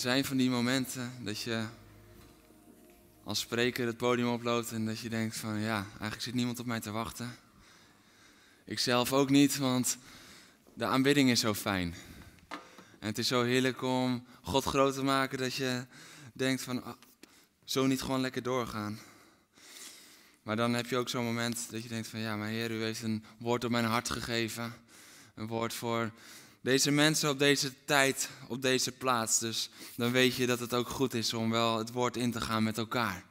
Zijn van die momenten dat je als spreker het podium oploopt en dat je denkt van ja, eigenlijk zit niemand op mij te wachten. Ik zelf ook niet, want de aanbidding is zo fijn. En het is zo heerlijk om God groot te maken dat je denkt van ah, zo niet gewoon lekker doorgaan. Maar dan heb je ook zo'n moment dat je denkt van ja, maar Heer, u heeft een woord op mijn hart gegeven. Een woord voor deze mensen op deze tijd, op deze plaats. Dus dan weet je dat het ook goed is om wel het woord in te gaan met elkaar.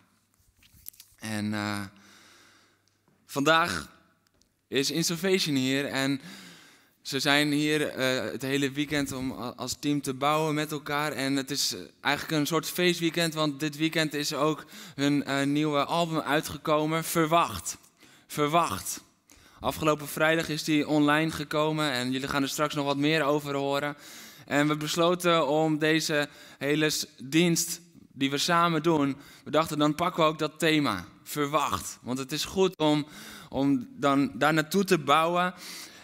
En uh, vandaag is Innovation hier en ze zijn hier uh, het hele weekend om als team te bouwen met elkaar. En het is eigenlijk een soort feestweekend, want dit weekend is ook hun uh, nieuwe album uitgekomen, Verwacht. Verwacht. Afgelopen vrijdag is die online gekomen en jullie gaan er straks nog wat meer over horen. En we besloten om deze hele dienst die we samen doen, we dachten dan pakken we ook dat thema, verwacht. Want het is goed om, om dan daar naartoe te bouwen.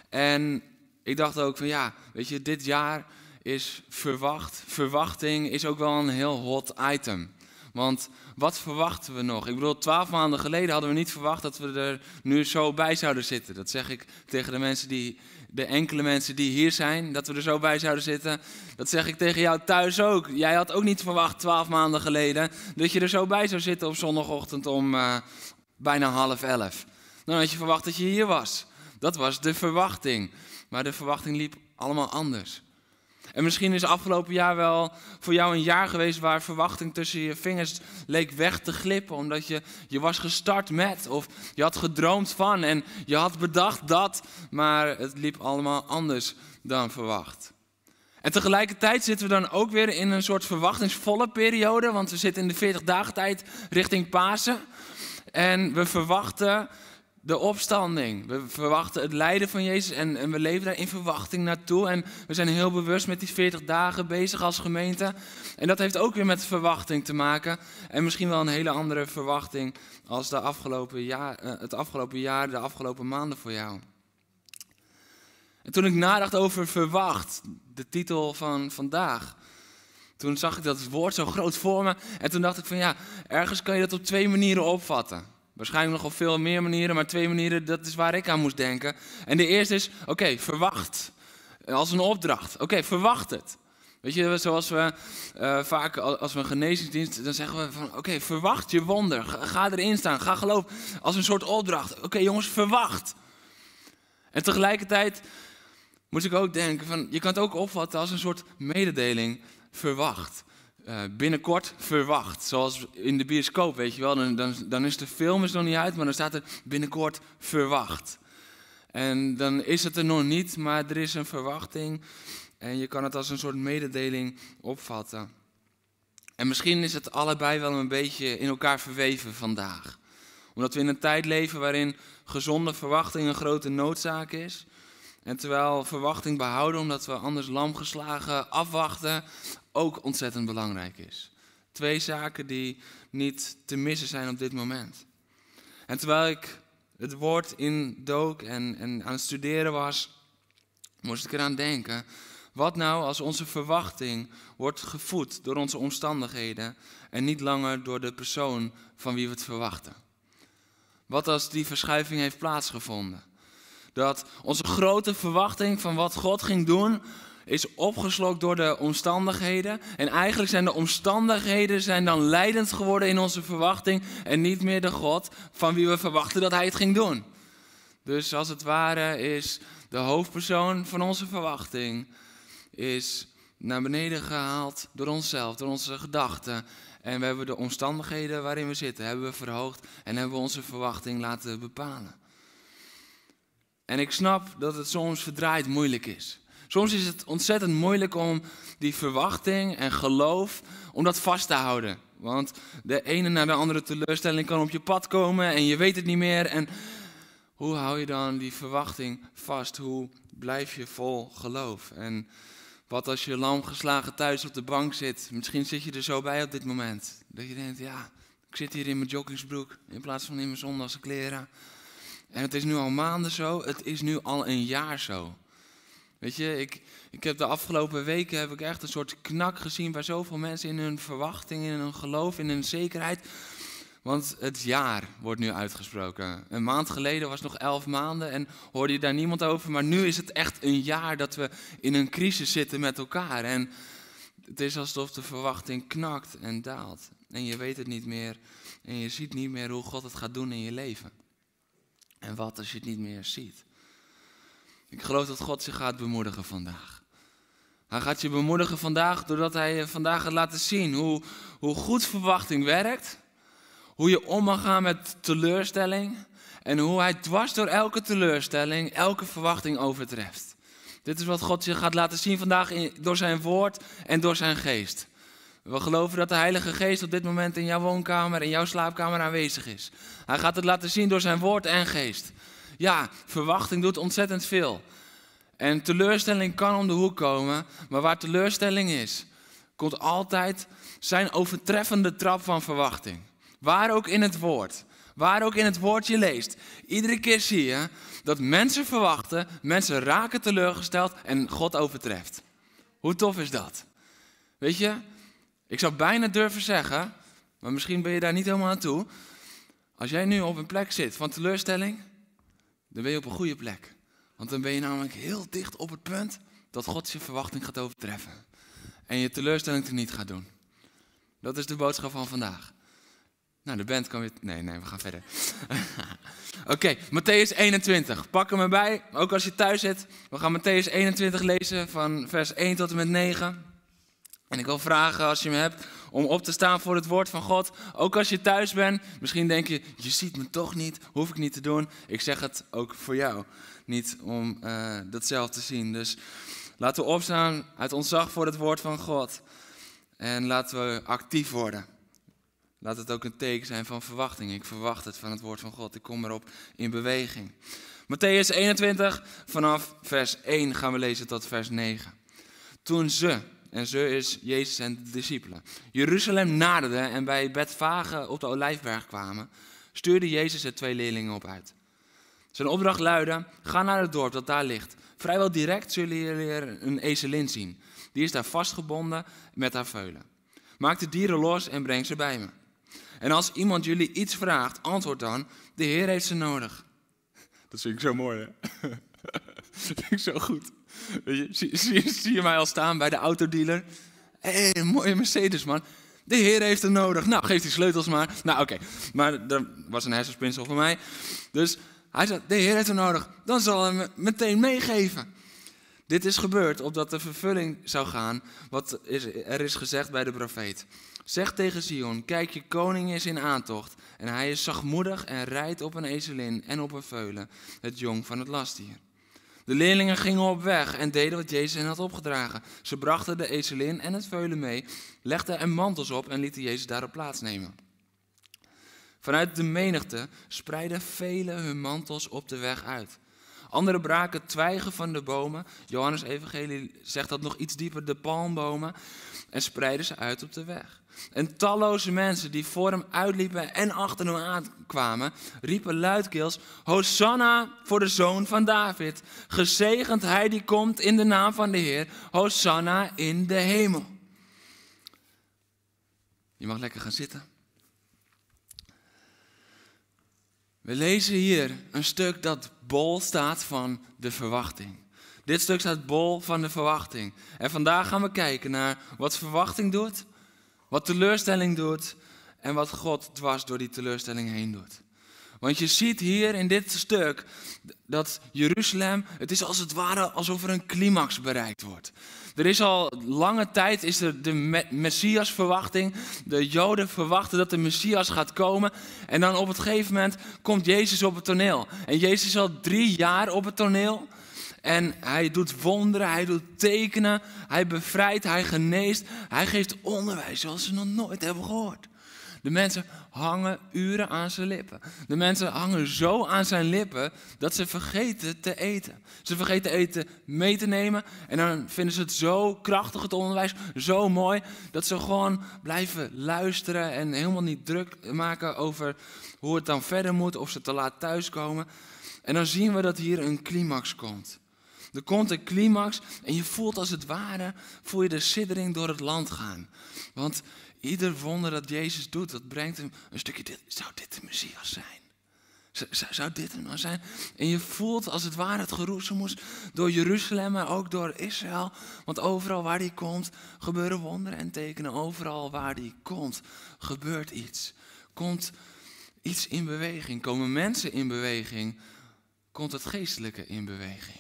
En ik dacht ook van ja, weet je, dit jaar is verwacht. Verwachting is ook wel een heel hot item. Want wat verwachten we nog? Ik bedoel, twaalf maanden geleden hadden we niet verwacht dat we er nu zo bij zouden zitten. Dat zeg ik tegen de mensen die, de enkele mensen die hier zijn, dat we er zo bij zouden zitten. Dat zeg ik tegen jou thuis ook. Jij had ook niet verwacht twaalf maanden geleden dat je er zo bij zou zitten op zondagochtend om uh, bijna half elf. Dan had je verwacht dat je hier was. Dat was de verwachting. Maar de verwachting liep allemaal anders. En misschien is afgelopen jaar wel voor jou een jaar geweest waar verwachting tussen je vingers leek weg te glippen. Omdat je, je was gestart met of je had gedroomd van en je had bedacht dat, maar het liep allemaal anders dan verwacht. En tegelijkertijd zitten we dan ook weer in een soort verwachtingsvolle periode, want we zitten in de 40 dagen tijd richting Pasen. En we verwachten de opstanding. We verwachten het lijden van Jezus en, en, we leven daar in verwachting naartoe. En we zijn heel bewust met die 40 dagen bezig als gemeente. En dat heeft ook weer met verwachting te maken. En misschien wel een hele andere verwachting als de afgelopen jaar, het afgelopen jaar, de afgelopen maanden voor jou. En toen ik nadacht over verwacht, de titel van vandaag. Toen zag ik dat woord zo groot voor me. En toen dacht ik van ja, ergens kan je dat op twee manieren opvatten. Waarschijnlijk nog op veel meer manieren, maar twee manieren, dat is waar ik aan moest denken. En de eerste is, oké, verwacht. Als een opdracht. Oké, verwacht het. Weet je, zoals we uh, vaak als we een genezingsdienst, dan zeggen we van, oké, verwacht je wonder. Ga, erin staan, ga geloven. Als een soort opdracht. Oké jongens, verwacht. En tegelijkertijd moest ik ook denken van, je kan het ook opvatten als een soort mededeling. Verwacht. Uh, binnenkort verwacht. Zoals in de bioscoop, weet je wel. Dan, dan, dan is de film is nog niet uit, maar dan staat er binnenkort verwacht. En dan is het er nog niet, maar er is een verwachting. En je kan het als een soort mededeling opvatten. En misschien is het allebei wel een beetje in elkaar verweven vandaag. Omdat we in een tijd leven waarin gezonde verwachting een grote noodzaak is. En terwijl verwachting behouden, omdat we anders lam geslagen afwachten, ook ontzettend belangrijk is. Twee zaken die niet te missen zijn op dit moment. En terwijl ik het woord indook en, en aan het studeren was, moest ik eraan denken. Wat nou als onze verwachting wordt gevoed door onze omstandigheden en niet langer door de persoon van wie we het verwachten? Wat als die verschuiving heeft plaatsgevonden? Dat onze grote verwachting van wat God ging doen, is opgeslokt door de omstandigheden. En eigenlijk zijn de omstandigheden zijn dan leidend geworden in onze verwachting. En niet meer de God van wie we verwachten dat hij het ging doen. Dus als het ware is de hoofdpersoon van onze verwachting is naar beneden gehaald door onszelf, door onze gedachten. En we hebben de omstandigheden waarin we zitten, hebben we verhoogd en hebben we onze verwachting laten bepalen. En ik snap dat het soms verdraaid moeilijk is. Soms is het ontzettend moeilijk om die verwachting en geloof, om dat vast te houden. Want de ene na de andere teleurstelling kan op je pad komen en je weet het niet meer. En hoe hou je dan die verwachting vast? Hoe blijf je vol geloof? En wat als je lam geslagen thuis op de bank zit? Misschien zit je er zo bij op dit moment. Dat je denkt, ja, ik zit hier in mijn joggingsbroek in plaats van in mijn zondagse kleren. En het is nu al maanden zo, het is nu al een jaar zo. Weet je, ik, ik heb de afgelopen weken heb ik echt een soort knak gezien bij zoveel mensen in hun verwachting, in hun geloof, in hun zekerheid. Want het jaar wordt nu uitgesproken. Een maand geleden was nog elf maanden en hoorde je daar niemand over. Maar nu is het echt een jaar dat we in een crisis zitten met elkaar. En het is alsof de verwachting knakt en daalt. En je weet het niet meer. En je ziet niet meer hoe God het gaat doen in je leven. En wat als je het niet meer ziet? Ik geloof dat God je gaat bemoedigen vandaag. Hij gaat je bemoedigen vandaag doordat hij je vandaag gaat laten zien hoe, hoe goed verwachting werkt. Hoe je om mag gaan met teleurstelling. En hoe hij dwars door elke teleurstelling elke verwachting overtreft. Dit is wat God je gaat laten zien vandaag door zijn woord en door zijn geest. We geloven dat de Heilige Geest op dit moment in jouw woonkamer, in jouw slaapkamer aanwezig is. Hij gaat het laten zien door zijn woord en geest. Ja, verwachting doet ontzettend veel. En teleurstelling kan om de hoek komen, maar waar teleurstelling is, komt altijd zijn overtreffende trap van verwachting. Waar ook in het woord, waar ook in het woord je leest. Iedere keer zie je dat mensen verwachten, mensen raken teleurgesteld en God overtreft. Hoe tof is dat? Weet je, ik zou bijna durven zeggen, maar misschien ben je daar niet helemaal aan toe. Als jij nu op een plek zit van teleurstelling, dan ben je op een goede plek. Want dan ben je namelijk heel dicht op het punt dat God je verwachting gaat overtreffen. En je teleurstelling niet gaat doen. Dat is de boodschap van vandaag. Nou, de band kan weer. Nee, nee, we gaan verder. Oké, okay, Matthäus 21. Pak hem erbij, ook als je thuis zit. We gaan Matthäus 21 lezen van vers 1 tot en met 9. En ik wil vragen, als je me hebt, om op te staan voor het woord van God. Ook als je thuis bent. Misschien denk je, je ziet me toch niet, hoef ik niet te doen. Ik zeg het ook voor jou, niet om uh, dat zelf te zien. Dus laten we opstaan uit ontzag voor het woord van God. En laten we actief worden. Laat het ook een teken zijn van verwachting. Ik verwacht het van het woord van God. Ik kom erop in beweging. Matthäus 21, vanaf vers 1 gaan we lezen tot vers 9. Toen ze, en ze is Jezus en de discipelen, Jeruzalem naderden en bij Betfage op de Olijfberg kwamen, stuurde Jezus er twee leerlingen op uit. Zijn opdracht luidde, ga naar het dorp dat daar ligt. Vrijwel direct zullen jullie een ezelin zien. Die is daar vastgebonden met haar veulen. Maak de dieren los en breng ze bij me. En als iemand jullie iets vraagt, antwoord dan, de Heer heeft ze nodig. Dat vind ik zo mooi, hè? Dat vind ik zo goed. Zie, zie, zie, je mij al staan bij de autodealer? Hé, hey, mooie Mercedes, man. De Heer heeft hem nodig. Nou, geef die sleutels maar. Nou, oké. Maar er was een hersenspinsel voor mij. Dus hij zei, de Heer heeft hem nodig. Dan zal hij hem meteen meegeven. Dit is gebeurd opdat de vervulling zou gaan wat er is gezegd bij de profeet. Zeg tegen Sion, kijk je koning is in aantocht en hij is zachtmoedig en rijdt op een ezelin en op een veulen, het jong van het lastdier. De leerlingen gingen op weg en deden wat Jezus hen had opgedragen. Ze brachten de ezelin en het veulen mee, legden er mantels op en lieten Jezus daarop plaatsnemen. Vanuit de menigte spreidden velen hun mantels op de weg uit. Anderen braken twijgen van de bomen. Johannes Evangelie zegt dat nog iets dieper, de palmbomen. En spreidden ze uit op de weg. En talloze mensen die voor hem uitliepen en achter hem aankwamen, riepen luidkeels: Hosanna voor de zoon van David. Gezegend hij die komt in de naam van de Heer. Hosanna in de hemel. Je mag lekker gaan zitten. We lezen hier een stuk dat bol staat van de verwachting. Dit stuk staat bol van de verwachting. En vandaag gaan we kijken naar wat verwachting doet, wat teleurstelling doet en wat God dwars door die teleurstelling heen doet. Want je ziet hier in dit stuk dat Jeruzalem, het is als het ware alsof er een climax bereikt wordt. Er is al lange tijd is er de Messias verwachting. De Joden verwachten dat de Messias gaat komen. En dan op het gegeven moment komt Jezus op het toneel. En Jezus is al drie jaar op het toneel. En hij doet wonderen, hij doet tekenen, hij bevrijdt, hij geneest, hij geeft onderwijs zoals ze nog nooit hebben gehoord. De mensen hangen uren aan zijn lippen. De mensen hangen zo aan zijn lippen dat ze vergeten te eten. Ze vergeten eten mee te nemen en dan vinden ze het zo krachtig, het onderwijs, zo mooi, dat ze gewoon blijven luisteren en helemaal niet druk maken over hoe het dan verder moet, of ze te laat thuiskomen. En dan zien we dat hier een climax komt. Er komt een climax en je voelt als het ware, voel je de siddering door het land gaan. Want ieder wonder dat Jezus doet, dat brengt hem een stukje, dit, zou dit de Messias zijn? Zou, dit er nou zijn? En je voelt als het ware het geroezemoes door Jeruzalem, maar ook door Israël. Want overal waar die komt, gebeuren wonderen en tekenen. Overal waar die komt, gebeurt iets. Komt iets in beweging, komen mensen in beweging, komt het geestelijke in beweging.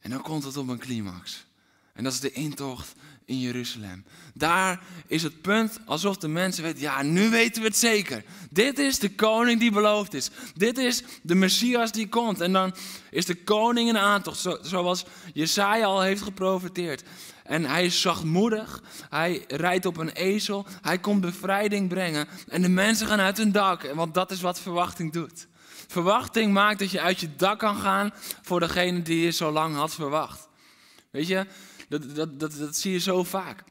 En dan komt het op een climax. En dat is de intocht in Jeruzalem. Daar is het punt alsof de mensen weten, ja, nu weten we het zeker. Dit is de koning die beloofd is. Dit is de Messias die komt. En dan is de koning in aantocht, zoals Jesaja al heeft geprofiteerd. En hij is zachtmoedig, hij rijdt op een ezel, hij komt bevrijding brengen. En de mensen gaan uit hun dak, want dat is wat verwachting doet. Verwachting maakt dat je uit je dak kan gaan voor degene die je zo lang had verwacht. Weet je, dat, dat, dat, zie je zo vaak.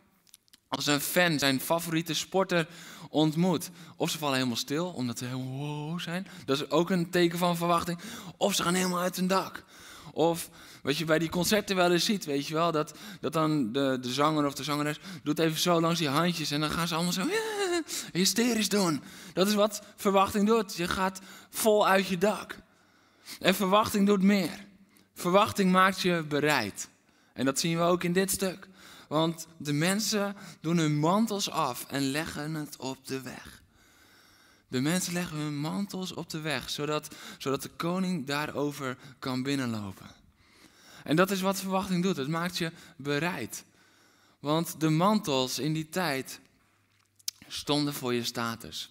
Als een fan zijn favoriete sporter ontmoet. Of ze vallen helemaal stil, omdat ze helemaal wow zijn. Dat is ook een teken van verwachting. Of ze gaan helemaal uit hun dak. Of wat je bij die concerten wel eens ziet, weet je wel. Dat, dat dan de, de zanger of de zangeres doet even zo langs die handjes. En dan gaan ze allemaal zo hysterisch doen. Dat is wat verwachting doet. Je gaat vol uit je dak. En verwachting doet meer. Verwachting maakt je bereid. En dat zien we ook in dit stuk. Want de mensen doen hun mantels af en leggen het op de weg. De mensen leggen hun mantels op de weg, zodat, zodat de koning daarover kan binnenlopen. En dat is wat verwachting doet. Het maakt je bereid. Want de mantels in die tijd stonden voor je status.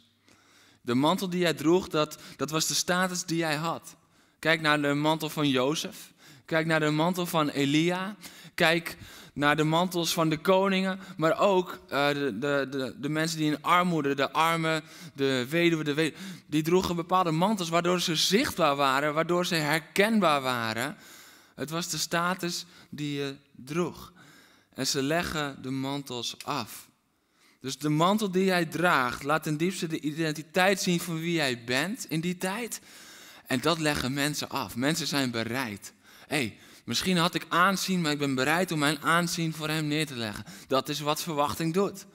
De mantel die jij droeg, dat, dat was de status die jij had. Kijk naar de mantel van Jozef. Kijk naar de mantel van Elia. Kijk naar de mantels van de koningen. Maar ook uh, de, de, de, mensen die in armoede, de armen, de weduwe, de weduwe, die droegen bepaalde mantels waardoor ze zichtbaar waren, waardoor ze herkenbaar waren. Het was de status die je droeg. En ze leggen de mantels af. Dus de mantel die jij draagt, laat ten diepste de identiteit zien van wie jij bent in die tijd. En dat leggen mensen af. Mensen zijn bereid. Hey, misschien had ik aanzien, maar ik ben bereid om mijn aanzien voor hem neer te leggen. Dat is wat verwachting doet.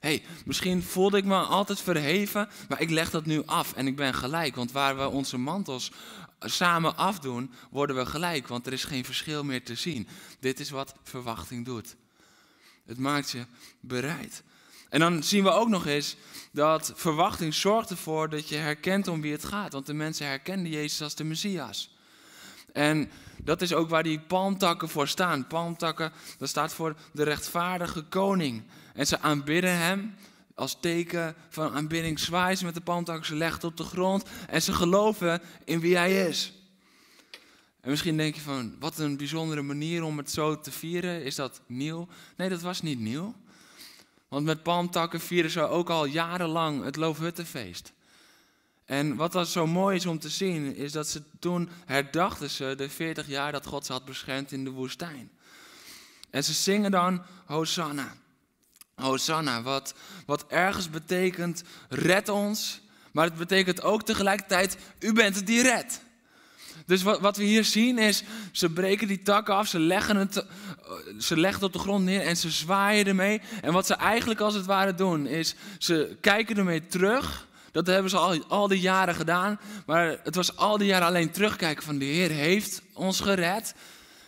Hey, misschien voelde ik me altijd verheven, maar ik leg dat nu af en ik ben gelijk. Want waar we onze mantels samen afdoen, worden we gelijk, want er is geen verschil meer te zien. Dit is wat verwachting doet. Het maakt je bereid. En dan zien we ook nog eens dat verwachting zorgt ervoor dat je herkent om wie het gaat. Want de mensen herkenden Jezus als de Messias. En dat is ook waar die palmtakken voor staan. Palmtakken, dat staat voor de rechtvaardige koning. En ze aanbidden hem als teken van aanbidding. Zwaaien ze met de palmtakken, ze leggen op de grond. En ze geloven in wie hij is. En misschien denk je van, wat een bijzondere manier om het zo te vieren. Is dat nieuw? Nee, dat was niet nieuw. Want met palmtakken vieren ze ook al jarenlang het Loofhuttenfeest. En wat dat zo mooi is om te zien, is dat ze toen herdachten ze de 40 jaar dat God ze had beschermd in de woestijn. En ze zingen dan Hosanna. Hosanna, wat, wat ergens betekent red ons, maar het betekent ook tegelijkertijd u bent het die redt. Dus wat, wat we hier zien is, ze breken die takken af, ze leggen, het, eh, ze leggen het op de grond neer en ze zwaaien ermee. En wat ze eigenlijk als het ware doen, is ze kijken ermee terug. Dat hebben ze al, al die jaren gedaan. Maar het was al die jaren alleen terugkijken van de Heer heeft ons gered.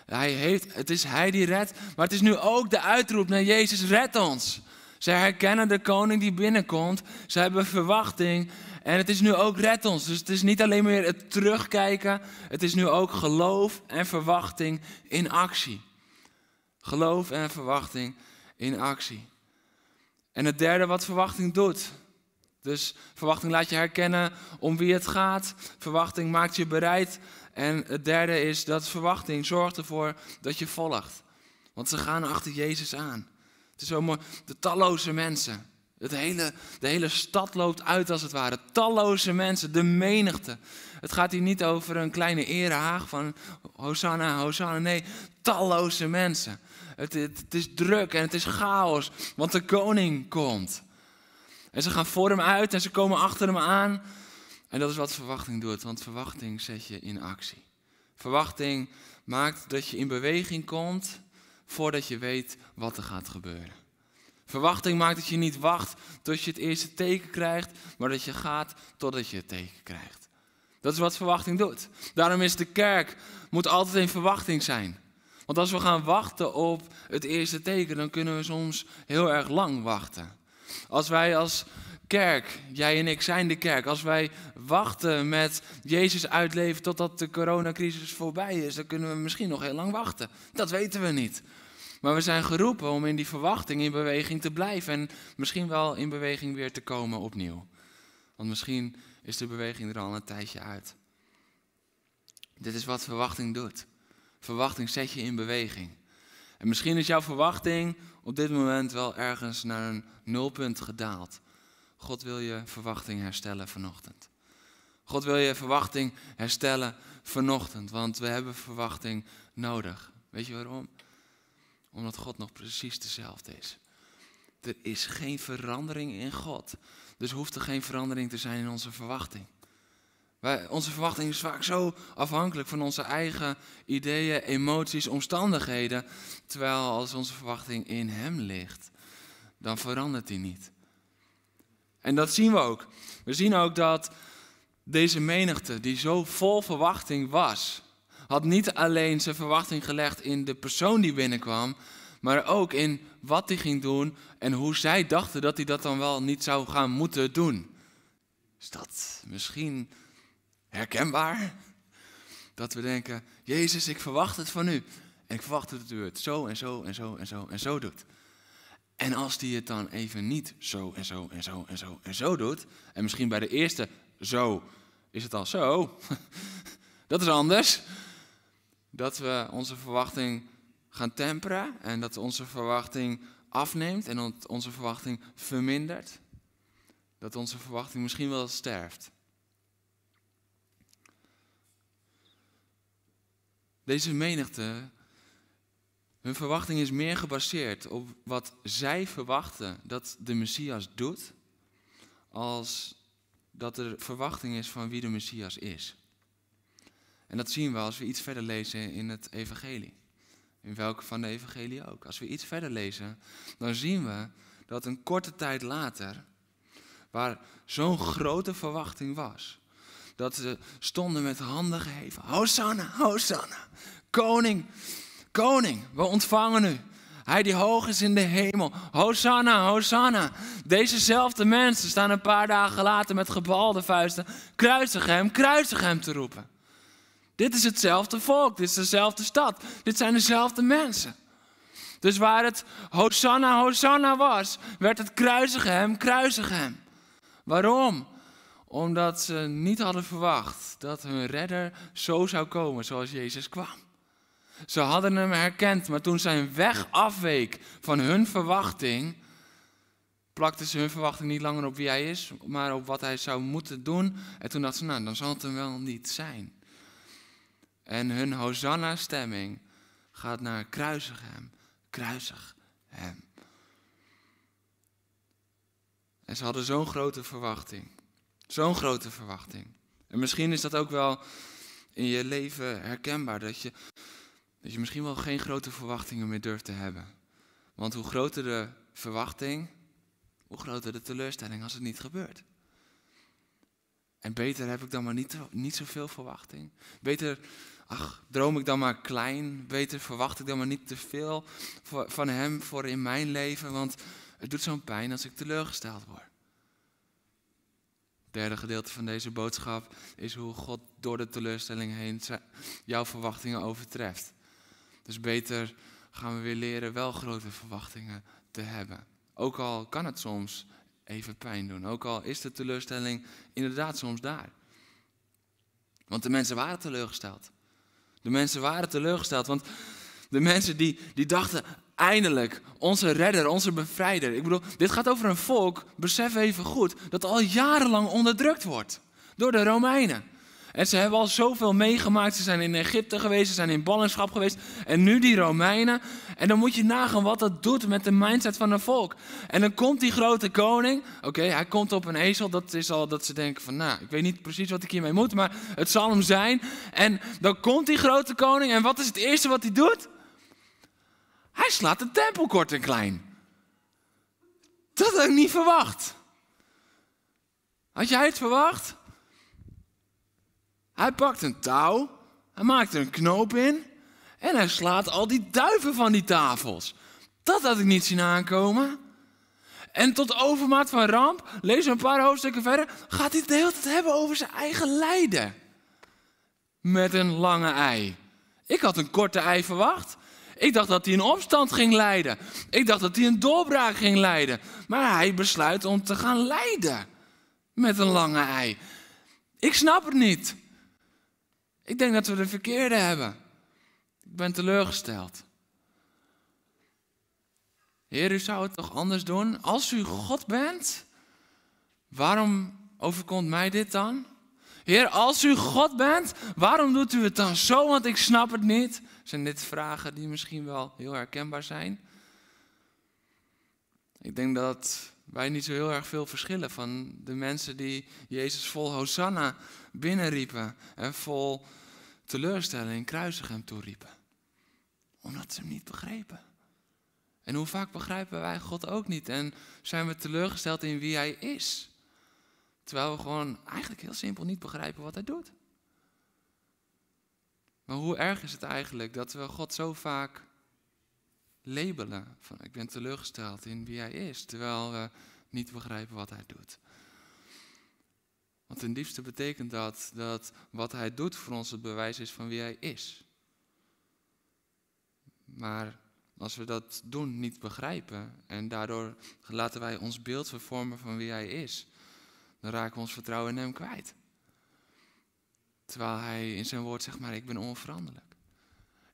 Hij heeft, het is Hij die redt. Maar het is nu ook de uitroep naar Jezus, red ons. Ze herkennen de koning die binnenkomt. Ze hebben verwachting. En het is nu ook red ons. Dus het is niet alleen meer het terugkijken. Het is nu ook geloof en verwachting in actie. Geloof en verwachting in actie. En het derde wat verwachting doet, Dus verwachting laat je herkennen om wie het gaat. Verwachting maakt je bereid. En het derde is dat verwachting zorgt ervoor dat je volgt. Want ze gaan achter Jezus aan. Het is zo mooi. De talloze mensen. Het hele, de hele stad loopt uit als het ware. Talloze mensen, de menigte. Het gaat hier niet over een kleine erehaag van Hosanna, Hosanna. Nee, talloze mensen. Het, het, het is druk en het is chaos, want de koning komt. En ze gaan voor hem uit en ze komen achter hem aan. En dat is wat verwachting doet, want verwachting zet je in actie. Verwachting maakt dat je in beweging komt voordat je weet wat er gaat gebeuren. Verwachting maakt dat je niet wacht tot je het eerste teken krijgt, maar dat je gaat totdat je het teken krijgt. Dat is wat verwachting doet. Daarom is de kerk moet altijd in verwachting zijn. Want als we gaan wachten op het eerste teken, dan kunnen we soms heel erg lang wachten. Als wij als kerk, jij en ik zijn de kerk, als wij wachten met Jezus uitleven totdat de coronacrisis voorbij is, dan kunnen we misschien nog heel lang wachten. Dat weten we niet. Maar we zijn geroepen om in die verwachting in beweging te blijven en misschien wel in beweging weer te komen opnieuw. Want misschien is de beweging er al een tijdje uit. Dit is wat verwachting doet. Verwachting zet je in beweging. En misschien is jouw verwachting op dit moment wel ergens naar een nulpunt gedaald. God wil je verwachting herstellen vanochtend. God wil je verwachting herstellen vanochtend, want we hebben verwachting nodig. Weet je waarom? Omdat God nog precies dezelfde is. Er is geen verandering in God. Dus hoeft er geen verandering te zijn in onze verwachting. Onze verwachting is vaak zo afhankelijk van onze eigen ideeën, emoties, omstandigheden. Terwijl als onze verwachting in Hem ligt, dan verandert die niet. En dat zien we ook. We zien ook dat deze menigte, die zo vol verwachting was, had niet alleen zijn verwachting gelegd in de persoon die binnenkwam, maar ook in wat hij ging doen en hoe zij dachten dat hij dat dan wel niet zou gaan moeten doen. Is dat misschien herkenbaar? Dat we denken, Jezus, ik verwacht het van u. En ik verwacht dat u het zo en zo en zo en zo en zo doet. En als die het dan even niet zo en zo en zo en zo en zo doet, en misschien bij de eerste zo is het al zo, dat is anders. Dat we onze verwachting gaan temperen en dat onze verwachting afneemt en onze verwachting vermindert. Dat onze verwachting misschien wel sterft. Deze menigte, hun verwachting is meer gebaseerd op wat zij verwachten dat de Messias doet, als dat er verwachting is van wie de Messias is. En dat zien we als we iets verder lezen in het Evangelie. In welke van de Evangelie ook. Als we iets verder lezen, dan zien we dat een korte tijd later, waar zo'n grote verwachting was, dat ze stonden met handen geheven. Hosanna, Hosanna. Koning, koning, we ontvangen u. Hij die hoog is in de hemel. Hosanna, Hosanna. Dezezelfde mensen staan een paar dagen later met gebalde vuisten. Kruisig hem, kruisig hem te roepen. Dit is hetzelfde volk, dit is dezelfde stad, dit zijn dezelfde mensen. Dus waar het Hosanna, Hosanna was, werd het kruisig hem, kruisig hem. Waarom? Omdat ze niet hadden verwacht dat hun redder zo zou komen zoals Jezus kwam. Ze hadden hem herkend, maar toen zijn weg afweek van hun verwachting, plakten ze hun verwachting niet langer op wie hij is, maar op wat hij zou moeten doen. En toen dachten ze, nou, dan zal het hem wel niet zijn. En hun Hosanna-stemming gaat naar kruisig hem, kruisig hem. En ze hadden zo'n grote verwachting. Zo'n grote verwachting. En misschien is dat ook wel in je leven herkenbaar. Dat je, dat je misschien wel geen grote verwachtingen meer durft te hebben. Want hoe groter de verwachting, hoe groter de teleurstelling als het niet gebeurt. En beter heb ik dan maar niet, niet zoveel verwachting. Beter ach, droom ik dan maar klein. Beter verwacht ik dan maar niet te veel van Hem voor in mijn leven. Want het doet zo'n pijn als ik teleurgesteld word. Derde gedeelte van deze boodschap is hoe God door de teleurstelling heen jouw verwachtingen overtreft. Dus beter gaan we weer leren wel grote verwachtingen te hebben. Ook al kan het soms even pijn doen. Ook al is de teleurstelling inderdaad soms daar. Want de mensen waren teleurgesteld. De mensen waren teleurgesteld, want de mensen die, die dachten, eindelijk, onze redder, onze bevrijder. Ik bedoel, dit gaat over een volk, besef even goed, dat al jarenlang onderdrukt wordt door de Romeinen. En ze hebben al zoveel meegemaakt. Ze zijn in Egypte geweest, ze zijn in ballingschap geweest. En nu die Romeinen. En dan moet je nagaan wat dat doet met de mindset van een volk. En dan komt die grote koning. Oké, hij komt op een ezel. Dat is al dat ze denken van, nou, ik weet niet precies wat ik hiermee moet. Maar het zal hem zijn. En dan komt die grote koning. En wat is het eerste wat hij doet? Hij slaat de tempel kort en klein. Dat had ik niet verwacht. Had jij het verwacht? Hij pakt een touw, hij maakt er een knoop in en hij slaat al die duiven van die tafels. Dat had ik niet zien aankomen. En tot overmaat van ramp, lees een paar hoofdstukken verder, gaat hij het de hele tijd hebben over zijn eigen lijden. Met een lange ei. Ik had een korte ei verwacht. Ik dacht dat hij een opstand ging leiden. Ik dacht dat hij een doorbraak ging leiden. Maar hij besluit om te gaan lijden. Met een lange ei. Ik snap het niet. Ik denk dat we de verkeerde hebben. Ik ben teleurgesteld. Heer, u zou het toch anders doen? Als u God bent, waarom overkomt mij dit dan? Heer, als u God bent, waarom doet u het dan zo? Want ik snap het niet. Zijn dit vragen die misschien wel heel herkenbaar zijn? Ik denk dat wij niet zo heel erg veel verschillen van de mensen die Jezus vol Hosanna binnenriepen en vol teleurstelling kruisig hem toeriepen. Omdat ze hem niet begrepen. En hoe vaak begrijpen wij God ook niet en zijn we teleurgesteld in wie Hij is. Terwijl we gewoon eigenlijk heel simpel niet begrijpen wat Hij doet. Maar hoe erg is het eigenlijk dat we God zo vaak labelen van ik ben teleurgesteld in wie Hij is, terwijl we niet begrijpen wat Hij doet. Want ten diepste betekent dat dat wat hij doet voor ons het bewijs is van wie hij is. Maar als we dat doen niet begrijpen en daardoor laten wij ons beeld vervormen van wie hij is, dan raken we ons vertrouwen in hem kwijt. Terwijl hij in zijn woord zegt maar ik ben onveranderlijk.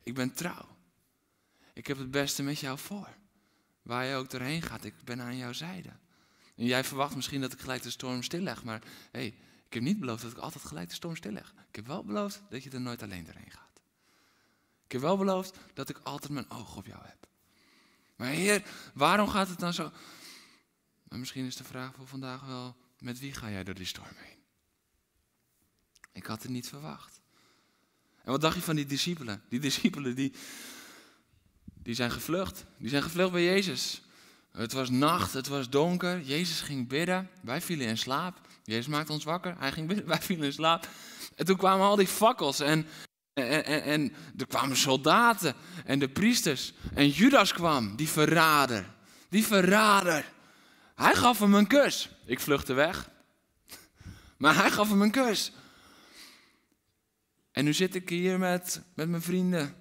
Ik ben trouw. Ik heb het beste met jou voor. Waar je ook doorheen gaat, ik ben aan jouw zijde. En jij verwacht misschien dat ik gelijk de storm stilleg, maar hé, hey, ik heb niet beloofd dat ik altijd gelijk de storm stilleg. Ik heb wel beloofd dat je er nooit alleen doorheen gaat. Ik heb wel beloofd dat ik altijd mijn oog op jou heb. Maar Heer, waarom gaat het dan zo? Maar misschien is de vraag voor vandaag wel: met wie ga jij door die storm heen? Ik had het niet verwacht. En wat dacht je van die discipelen? Die discipelen die, die zijn gevlucht. Die zijn gevlucht bij Jezus. Het was nacht, het was donker. Jezus ging bidden. Wij vielen in slaap. Jezus maakte ons wakker. Hij ging bidden. Wij vielen in slaap. En toen kwamen al die fakkels. En, en, en, en er kwamen soldaten. En de priesters. En Judas kwam, die verrader. Die verrader. Hij gaf hem een kus. Ik vluchtte weg. Maar hij gaf hem een kus. En nu zit ik hier met, met mijn vrienden.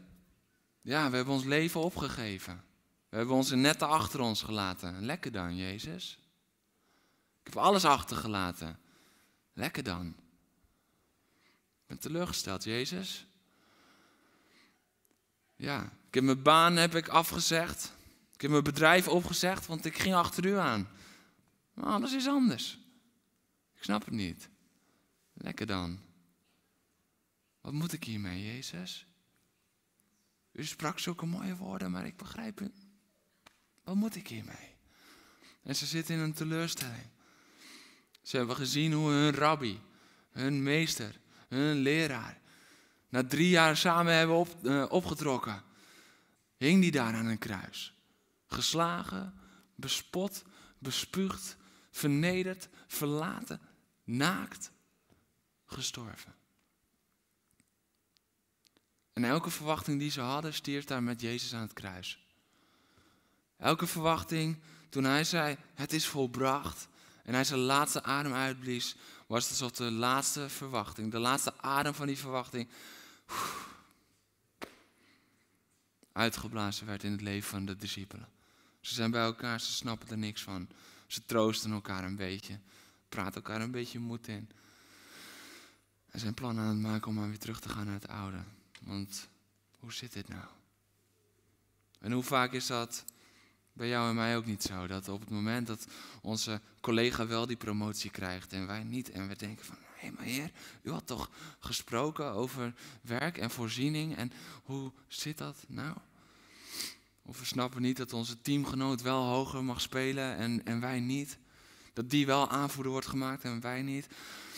Ja, we hebben ons leven opgegeven. We hebben onze netten achter ons gelaten. Lekker dan, Jezus. Ik heb alles achtergelaten. Lekker dan. Ik ben teleurgesteld, Jezus. Ja, ik heb mijn baan heb ik afgezegd. Ik heb mijn bedrijf opgezegd, want ik ging achter u aan. Maar alles is anders. Ik snap het niet. Lekker dan. Wat moet ik hiermee, Jezus? U sprak zulke mooie woorden, maar ik begrijp het wat moet ik hiermee? En ze zitten in een teleurstelling. Ze hebben gezien hoe hun rabbi, hun meester, hun leraar, na drie jaar samen hebben op, uh, opgetrokken. Hing die daar aan een kruis. Geslagen, bespot, bespuugd, vernederd, verlaten, naakt, gestorven. En elke verwachting die ze hadden, stierf daar met Jezus aan het kruis. Elke verwachting, toen hij zei, het is volbracht, en hij zijn laatste adem uitblies, was het alsof de laatste verwachting, de laatste adem van die verwachting, uitgeblazen werd in het leven van de discipelen. Ze zijn bij elkaar, ze snappen er niks van. Ze troosten elkaar een beetje, praten elkaar een beetje moed in. En zijn plan aan het maken om maar weer terug te gaan naar het oude. Want hoe zit dit nou? En hoe vaak is dat bij jou en mij ook niet zo? Dat op het moment dat onze collega wel die promotie krijgt en wij niet. En we denken van, hé maar heer, u had toch gesproken over werk en voorziening. En hoe zit dat nou? Of we snappen niet dat onze teamgenoot wel hoger mag spelen en, en wij niet. Dat die wel aanvoerder wordt gemaakt en wij niet.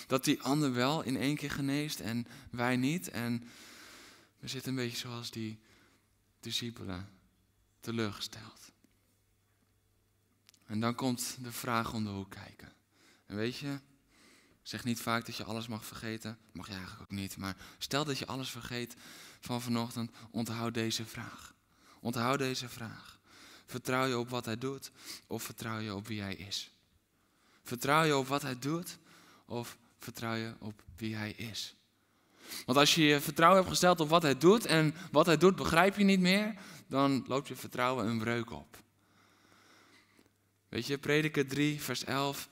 Dat die ander wel in één keer geneest en wij niet. En we zitten een beetje zoals die discipelen, teleurgesteld. En dan komt de vraag om de hoek kijken. En weet je, zeg niet vaak dat je alles mag vergeten. Mag je eigenlijk ook niet. Maar stel dat je alles vergeet van vanochtend, onthoud deze vraag. Onthoud deze vraag. Vertrouw je op wat hij doet of vertrouw je op wie hij is? Vertrouw je op wat hij doet of vertrouw je op wie hij is? Want als je je vertrouwen hebt gesteld op wat hij doet en wat hij doet begrijp je niet meer, dan loopt je vertrouwen een breuk op. Weet je, Prediker 3, vers 11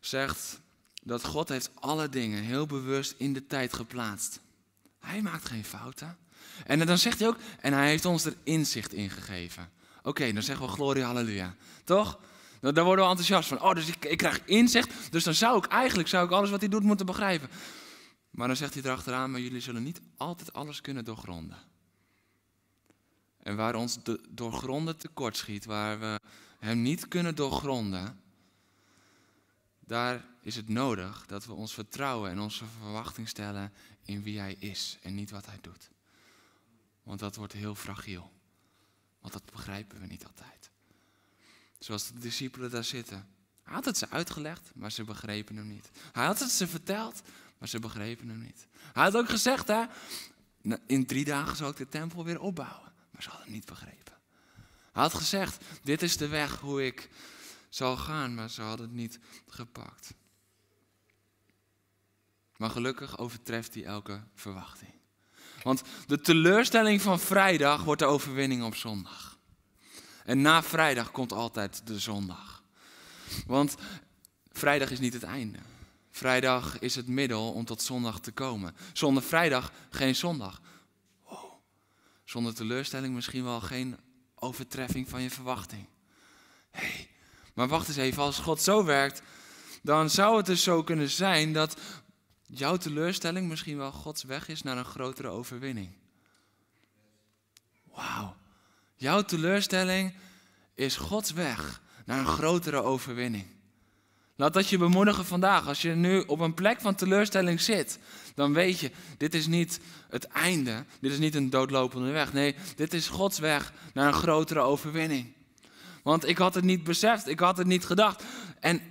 zegt dat God heeft alle dingen heel bewust in de tijd geplaatst. Hij maakt geen fouten. En dan zegt hij ook, en hij heeft ons er inzicht in gegeven. Oké, dan zeggen we glorie, halleluja. Toch? Dan, worden we enthousiast van, oh, dus ik, ik krijg inzicht, dus dan zou ik eigenlijk zou ik alles wat hij doet moeten begrijpen. Maar dan zegt hij erachteraan, maar jullie zullen niet altijd alles kunnen doorgronden. En waar ons de, doorgronden tekort schiet, waar we hem niet kunnen doorgronden, daar is het nodig dat we ons vertrouwen en onze verwachting stellen in wie hij is en niet wat hij doet. Want dat wordt heel fragiel. Want dat begrijpen we niet altijd. Zoals de discipelen daar zitten. Hij had het ze uitgelegd, maar ze begrepen hem niet. Hij had het ze verteld, maar ze begrepen hem niet. Hij had ook gezegd, hè, in drie dagen zal ik de tempel weer opbouwen. Maar ze hadden het niet begrepen. Hij had gezegd, dit is de weg hoe ik zal gaan, maar ze hadden het niet gepakt. Maar gelukkig overtreft hij elke verwachting. Want de teleurstelling van vrijdag wordt de overwinning op zondag. En na vrijdag komt altijd de zondag. Want vrijdag is niet het einde. Vrijdag is het middel om tot zondag te komen. Zonder vrijdag geen zondag. Wow. Zonder teleurstelling misschien wel geen overtreffing van je verwachting. hey, maar wacht eens even, als God zo werkt, dan zou het dus zo kunnen zijn dat jouw teleurstelling misschien wel Gods weg is naar een grotere overwinning. Wauw. Jouw teleurstelling is Gods weg naar een grotere overwinning. Laat dat je bemoedigen vandaag. Als je nu op een plek van teleurstelling zit, dan weet je, dit is niet het einde. Dit is niet een doodlopende weg. Nee, dit is Gods weg naar een grotere overwinning. Want ik had het niet beseft, ik had het niet gedacht. En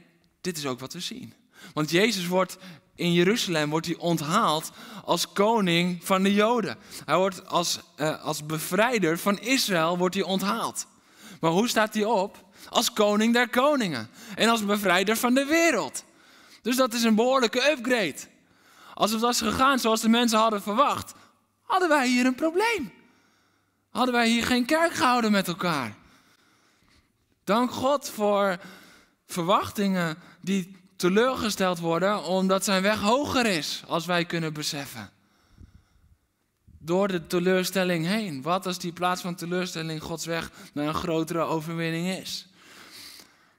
dit is ook wat we zien. Want Jezus wordt in Jeruzalem wordt hij onthaald als koning van de Joden. Hij wordt als, uh, als bevrijder van Israël wordt hij onthaald. Maar hoe staat hij op? Als koning der koningen. En als bevrijder van de wereld. Dus dat is een behoorlijke upgrade. Als het was gegaan zoals de mensen hadden verwacht, hadden wij hier een probleem. Hadden wij hier geen kerk gehouden met elkaar. Dank God voor verwachtingen die teleurgesteld worden omdat zijn weg hoger is, als wij kunnen beseffen. Door de teleurstelling heen. Wat als die plaats van teleurstelling Gods weg naar een grotere overwinning is?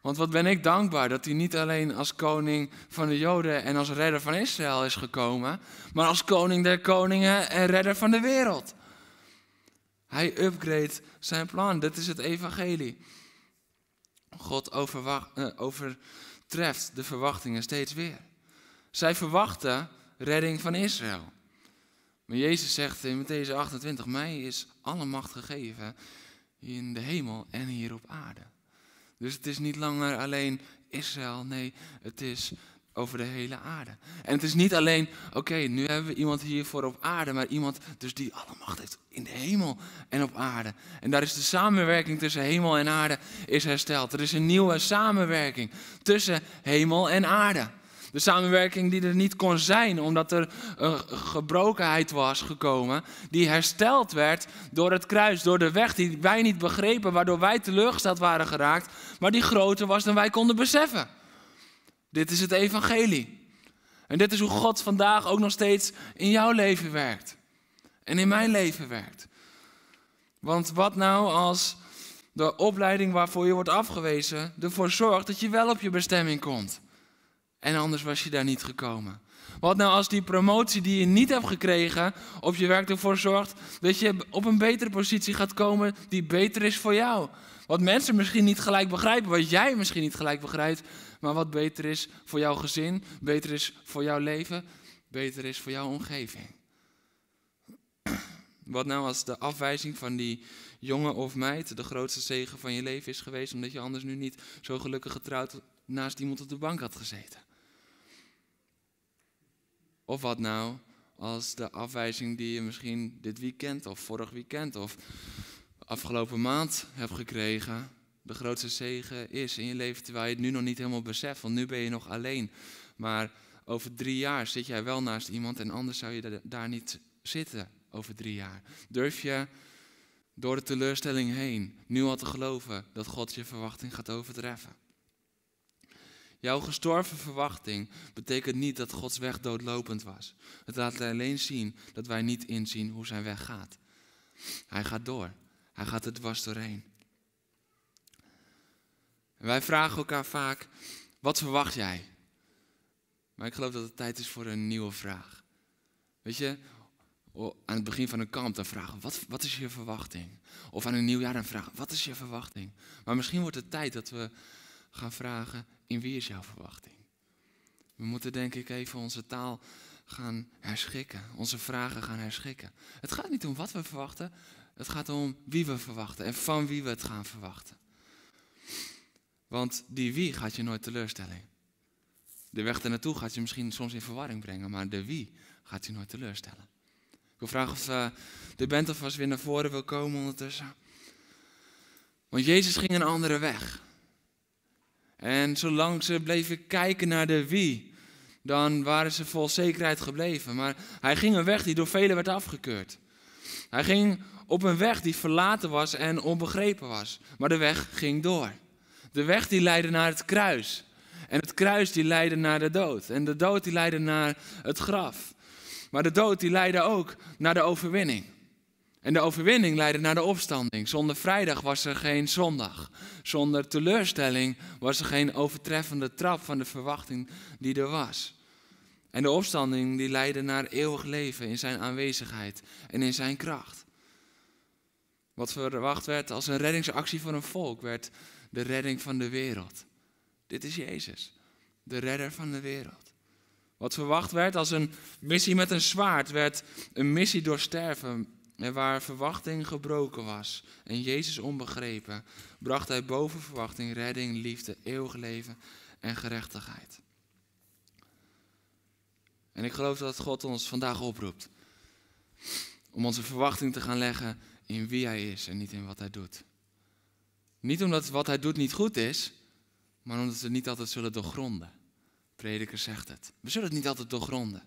Want wat ben ik dankbaar dat hij niet alleen als koning van de Joden en als redder van Israël is gekomen, maar als koning der koningen en redder van de wereld. Hij upgrade zijn plan. Dit is het evangelie. God overwacht, uh, over, treft de verwachtingen steeds weer. Zij verwachten redding van Israël. Maar Jezus zegt in Matthäus 28, mij is alle macht gegeven in de hemel en hier op aarde. Dus het is niet langer alleen Israël, nee, het is over de hele aarde. En het is niet alleen, oké, nu hebben we iemand hier voor op aarde, maar iemand dus die alle macht heeft in de hemel en op aarde. En daar is de samenwerking tussen hemel en aarde is hersteld. Er is een nieuwe samenwerking tussen hemel en aarde. De samenwerking die er niet kon zijn omdat er een gebrokenheid was gekomen, die hersteld werd door het kruis, door de weg die wij niet begrepen, waardoor wij teleurgesteld waren geraakt, maar die groter was dan wij konden beseffen. Dit is het evangelie. En dit is hoe God vandaag ook nog steeds in jouw leven werkt. En in mijn leven werkt. Want wat nou als de opleiding waarvoor je wordt afgewezen ervoor zorgt dat je wel op je bestemming komt? En anders was je daar niet gekomen. Wat nou als die promotie die je niet hebt gekregen op je werk ervoor zorgt dat je op een betere positie gaat komen die beter is voor jou? Wat mensen misschien niet gelijk begrijpen, wat jij misschien niet gelijk begrijpt, maar wat beter is voor jouw gezin, beter is voor jouw leven, beter is voor jouw omgeving. Wat nou als de afwijzing van die jongen of meid de grootste zegen van je leven is geweest, omdat je anders nu niet zo gelukkig getrouwd naast iemand op de bank had gezeten? Of wat nou als de afwijzing die je misschien dit weekend of vorig weekend of afgelopen maand hebt gekregen, de grootste zegen is in je leven, terwijl je het nu nog niet helemaal beseft, want nu ben je nog alleen. Maar over drie jaar zit jij wel naast iemand en anders zou je daar niet zitten over drie jaar. Durf je door de teleurstelling heen nu al te geloven dat God je verwachting gaat overtreffen? Jouw gestorven verwachting betekent niet dat Gods weg doodlopend was. Het laat alleen zien dat wij niet inzien hoe zijn weg gaat. Hij gaat door. Hij gaat er dwars doorheen. En wij vragen elkaar vaak, wat verwacht jij? Maar ik geloof dat het tijd is voor een nieuwe vraag. Weet je, aan het begin van een kamp dan vragen, wat, wat is je verwachting? Of aan een nieuw jaar dan vragen, wat is je verwachting? Maar misschien wordt het tijd dat we gaan vragen, in wie is jouw verwachting? We moeten denk ik even onze taal gaan herschikken, onze vragen gaan herschikken. Het gaat niet om wat we verwachten, het gaat om wie we verwachten en van wie we het gaan verwachten. Want die wie gaat je nooit teleurstellen. De weg ernaartoe gaat je misschien soms in verwarring brengen, maar de wie gaat je nooit teleurstellen. Ik wil vragen of uh, de band alvast weer naar voren wil komen ondertussen. Want Jezus ging een andere weg. En zolang ze bleven kijken naar de wie, dan waren ze vol zekerheid gebleven. Maar hij ging een weg die door velen werd afgekeurd. Hij ging op een weg die verlaten was en onbegrepen was. Maar de weg ging door. De weg die leidde naar het kruis. En het kruis die leidde naar de dood. En de dood die leidde naar het graf. Maar de dood die leidde ook naar de overwinning. En de overwinning leidde naar de opstanding. Zonder vrijdag was er geen zondag. Zonder teleurstelling was er geen overtreffende trap van de verwachting die er was. En de opstanding die leidde naar eeuwig leven in zijn aanwezigheid en in zijn kracht. Wat verwacht werd als een reddingsactie voor een volk, werd de redding van de wereld. Dit is Jezus, de redder van de wereld. Wat verwacht werd als een missie met een zwaard, werd een missie door sterven. En waar verwachting gebroken was en Jezus onbegrepen, bracht hij boven verwachting redding, liefde, eeuwig leven en gerechtigheid. En ik geloof dat God ons vandaag oproept om onze verwachting te gaan leggen in wie Hij is en niet in wat Hij doet. Niet omdat wat hij doet niet goed is, maar omdat we het niet altijd zullen doorgronden. Prediker zegt het. We zullen het niet altijd doorgronden.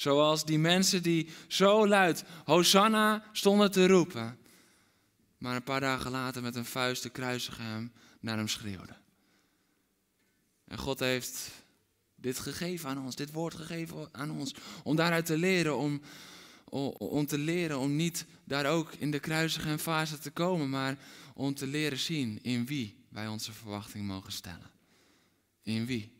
Zoals die mensen die zo luid Hosanna stonden te roepen, maar een paar dagen later met een vuist de kruisige hem naar hem schreeuwden. En God heeft dit gegeven aan ons, dit woord gegeven aan ons, om daaruit te leren, om, om te leren om niet daar ook in de kruisige fase te komen, maar om te leren zien in wie wij onze verwachting mogen stellen. In wie.